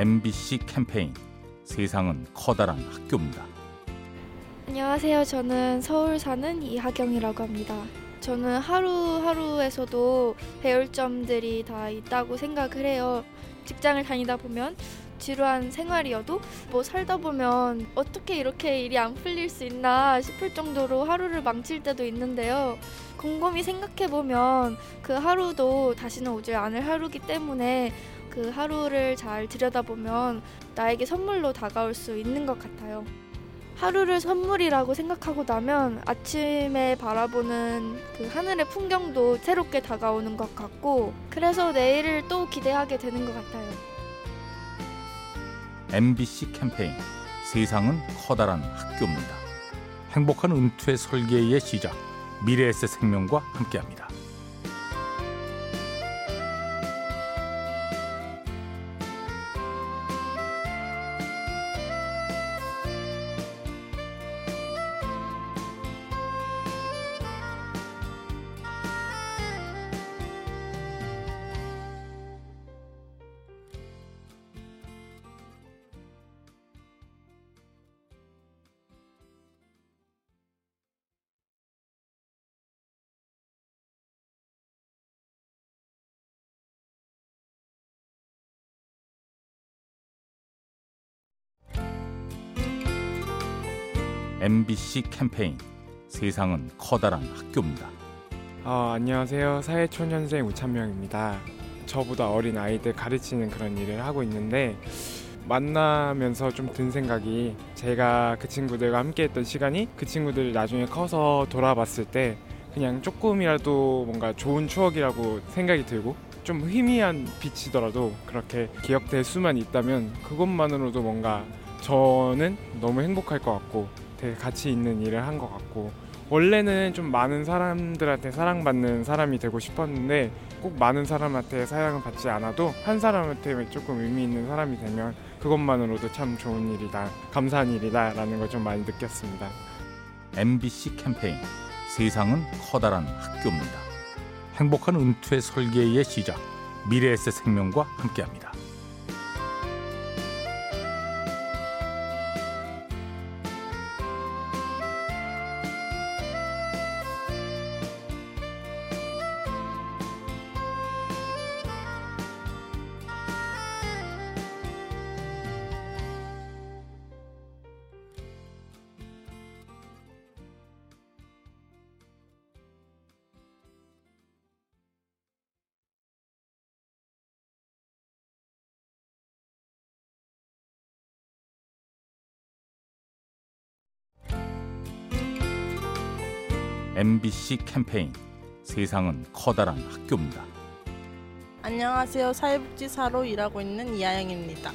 MBC 캠페인 세상은 커다란 학교입니다. 안녕하세요. 저는 서울 사는 이하경이라고 합니다. 저는 하루하루에서도 배울 점들이 다 있다고 생각을 해요. 직장을 다니다 보면 지루한 생활이어도 뭐 살다 보면 어떻게 이렇게 일이 안 풀릴 수 있나 싶을 정도로 하루를 망칠 때도 있는데요. 곰곰이 생각해 보면 그 하루도 다시는 오지 않을 하루기 때문에 그 하루를 잘 들여다보면 나에게 선물로 다가올 수 있는 것 같아요. 하루를 선물이라고 생각하고 나면 아침에 바라보는 그 하늘의 풍경도 새롭게 다가오는 것 같고 그래서 내일을 또 기대하게 되는 것 같아요. MBC 캠페인 세상은 커다란 학교입니다. 행복한 은퇴 설계의 시작 미래에셋 생명과 함께합니다. MBC 캠페인 세상은 커다란 학교입니다. 아, 안녕하세요. 사회초년생 우찬명입니다. 저보다 어린 아이들 가르치는 그런 일을 하고 있는데 만나면서 좀 든 생각이 제가 그 친구들과 함께 했던 시간이 그 친구들을 나중에 커서 돌아봤을 때 그냥 조금이라도 뭔가 좋은 추억이라고 생각이 들고 좀 희미한 빛이더라도 그렇게 기억될 수만 있다면 그것만으로도 뭔가 저는 너무 행복할 것 같고 되게 가치 있는 일을 한 것 같고 원래는 좀 많은 사람들한테 사랑받는 사람이 되고 싶었는데 꼭 많은 사람한테 사랑을 받지 않아도 한 사람한테 조금 의미 있는 사람이 되면 그것만으로도 참 좋은 일이다 감사한 일이다라는 걸 좀 많이 느꼈습니다. MBC 캠페인 세상은 커다란 학교입니다. 행복한 은퇴 설계의 시작 미래에셋 생명과 함께합니다. MBC 캠페인 세상은 커다란 학교입니다. 안녕하세요. 사회복지사로 일하고 있는 이하영입니다.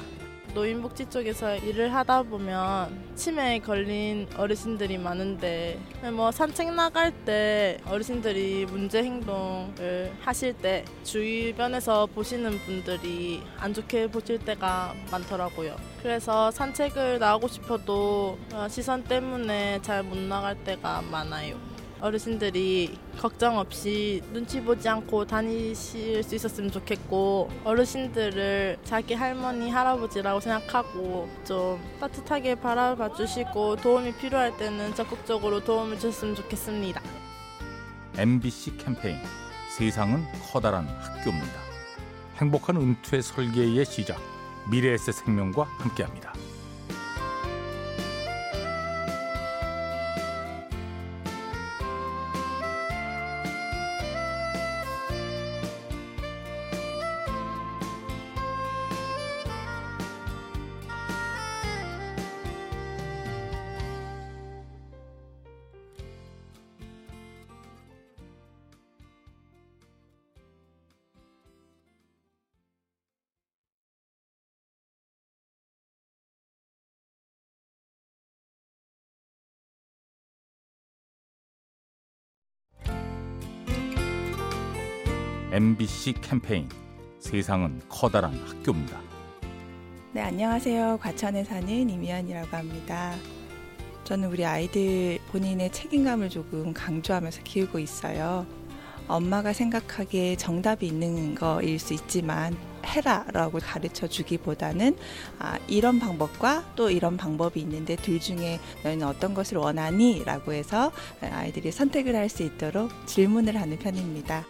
노인복지 쪽에서 일을 하다 보면 치매에 걸린 어르신들이 많은데 뭐 산책 나갈 때 어르신들이 문제 행동을 하실 때 주변에서 보시는 분들이 안 좋게 보실 때가 많더라고요. 그래서 산책을 나가고 싶어도 시선 때문에 잘 못 나갈 때가 많아요. 어르신들이 걱정 없이 눈치 보지 않고 다니실 수 있었으면 좋겠고 어르신들을 자기 할머니 할아버지라고 생각하고 좀 따뜻하게 바라봐 주시고 도움이 필요할 때는 적극적으로 도움을 주셨으면 좋겠습니다. MBC 캠페인 세상은 커다란 학교입니다. 행복한 은퇴 설계의 시작 미래에셋 생명과 함께합니다. MBC 캠페인 세상은 커다란 학교입니다. 네, 안녕하세요. 과천에 사는 이미연이라고 합니다. 저는 우리 아이들 본인의 책임감을 조금 강조하면서 키우고 있어요. 엄마가 생각하기에 정답이 있는 거일 수 있지만 해라 라고 가르쳐 주기보다는 아, 이런 방법과 또 이런 방법이 있는데 둘 중에 너희는 어떤 것을 원하니?라고 해서 아이들이 선택을 할 수 있도록 질문을 하는 편입니다.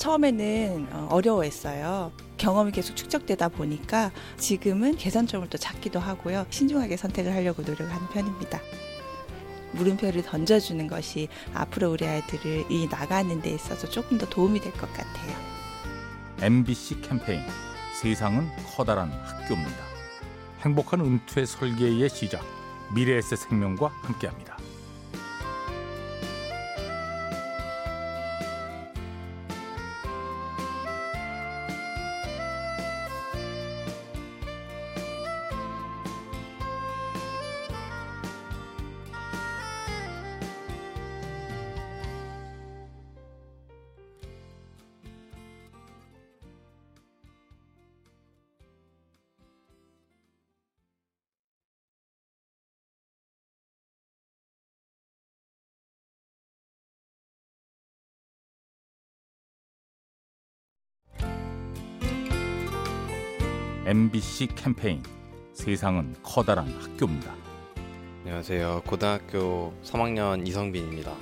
처음에는 어, 어려워했어요. 경험이 계속 축적되다 보니까 지금은 개선점을 또 찾기도 하고요. 신중하게 선택을 하려고 노력하는 편입니다. 물음표를 던져주는 것이 앞으로 우리 아이들을 이 나가는 데 있어서 조금 더 도움이 될 것 같아요. MBC 캠페인 세상은 커다란 학교입니다. 행복한 은퇴 설계의 시작 미래에셋 생명과 함께합니다. MBC 캠페인 세상은 커다란 학교입니다. 안녕하세요. 고등학교 3학년 이성빈입니다.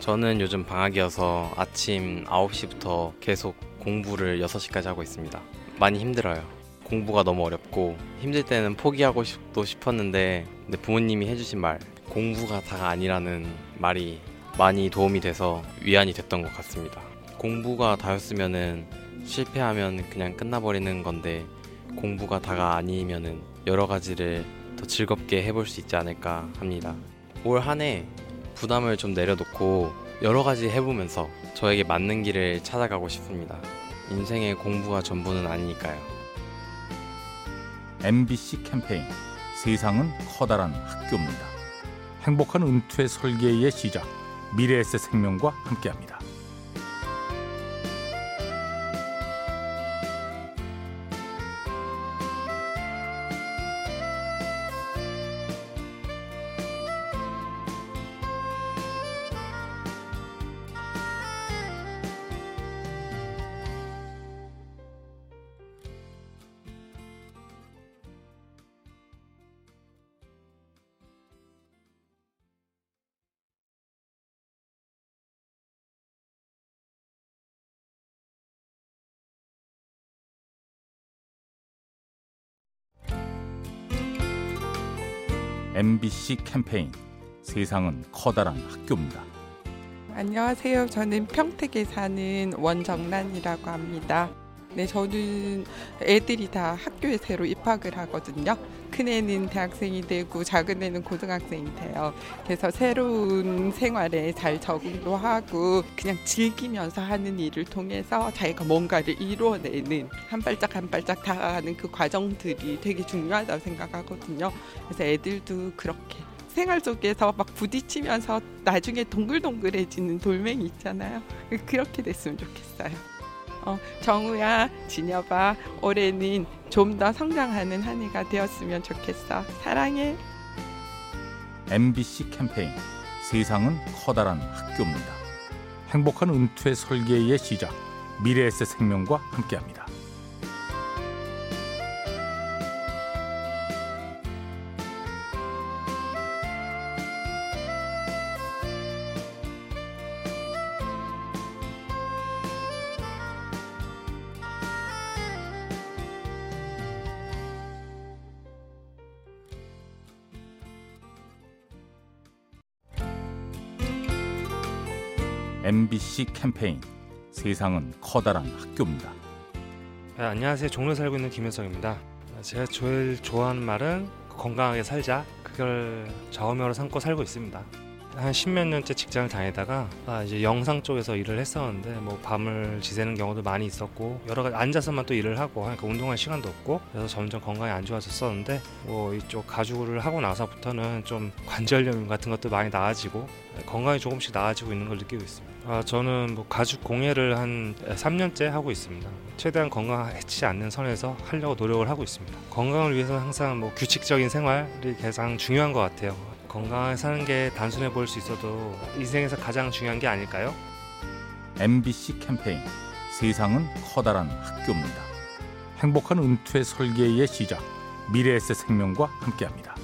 저는 요즘 방학이어서 아침 9시부터 계속 공부를 6시까지 하고 있습니다. 많이 힘들어요. 공부가 너무 어렵고 힘들 때는 포기하고 싶도 싶었는데 근데 부모님이 해주신 말 공부가 다가 아니라는 말이 많이 도움이 돼서 위안이 됐던 것 같습니다. 공부가 다였으면은 실패하면 그냥 끝나버리는 건데 공부가 다가 아니면은 여러 가지를 더 즐겁게 해볼 수 있지 않을까 합니다. 올 한 해 부담을 좀 내려놓고 여러 가지 해보면서 저에게 맞는 길을 찾아가고 싶습니다. 인생의 공부가 전부는 아니니까요. MBC 캠페인 세상은 커다란 학교입니다. 행복한 은퇴 설계의 시작 미래에셋 생명과 함께합니다. MBC 캠페인 세상은 커다란 학교입니다. 안녕하세요. 저는 평택에 사는 원정란이라고 합니다. 네, 저는 애들이 다 학교에 새로 입학을 하거든요. 큰 애는 대학생이 되고 작은 애는 고등학생이 돼요. 그래서 새로운 생활에 잘 적응도 하고 그냥 즐기면서 하는 일을 통해서 자기가 뭔가를 이루어내는 한 발짝 한 발짝 다가가는 그 과정들이 되게 중요하다고 생각하거든요. 그래서 애들도 그렇게 생활 속에서 막 부딪히면서 나중에 동글동글해지는 돌멩이 있잖아요. 그렇게 됐으면 좋겠어요. 어, 정우야, 진여봐, 올해는 좀 더 성장하는 한 해가 되었으면 좋겠어. 사랑해. MBC 캠페인 세상은 커다란 학교입니다. 행복한 은퇴 설계의 시작 미래에셋 생명과 함께합니다. MBC 캠페인 세상은 커다란 학교입니다. 네, 안녕하세요. 종로 살고 있는 김현성입니다. 제가 제일 좋아하는 말은 건강하게 살자. 그걸 좌우명으로 삼고 살고 있습니다. 한 십몇 년째 직장을 다니다가 아, 이제 영상 쪽에서 일을 했었는데 뭐 밤을 지새는 경우도 많이 있었고 여러 가지 앉아서만 또 일을 하고 하니까 운동할 시간도 없고 그래서 점점 건강이 안 좋아졌었는데 뭐 이쪽 가죽을 하고 나서부터는 좀 관절염 같은 것도 많이 나아지고 건강이 조금씩 나아지고 있는 걸 느끼고 있습니다. 아, 저는 뭐 가죽 공예를 한 3년째 하고 있습니다. 최대한 건강 해치지 않는 선에서 하려고 노력을 하고 있습니다. 건강을 위해서는 항상 뭐 규칙적인 생활이 가장 중요한 것 같아요. 건강하게 사는 게 단순해 보일 수 있어도 인생에서 가장 중요한 게 아닐까요? MBC 캠페인 세상은 커다란 학교입니다. 행복한 은퇴 설계의 시작 미래에셋 생명과 함께합니다.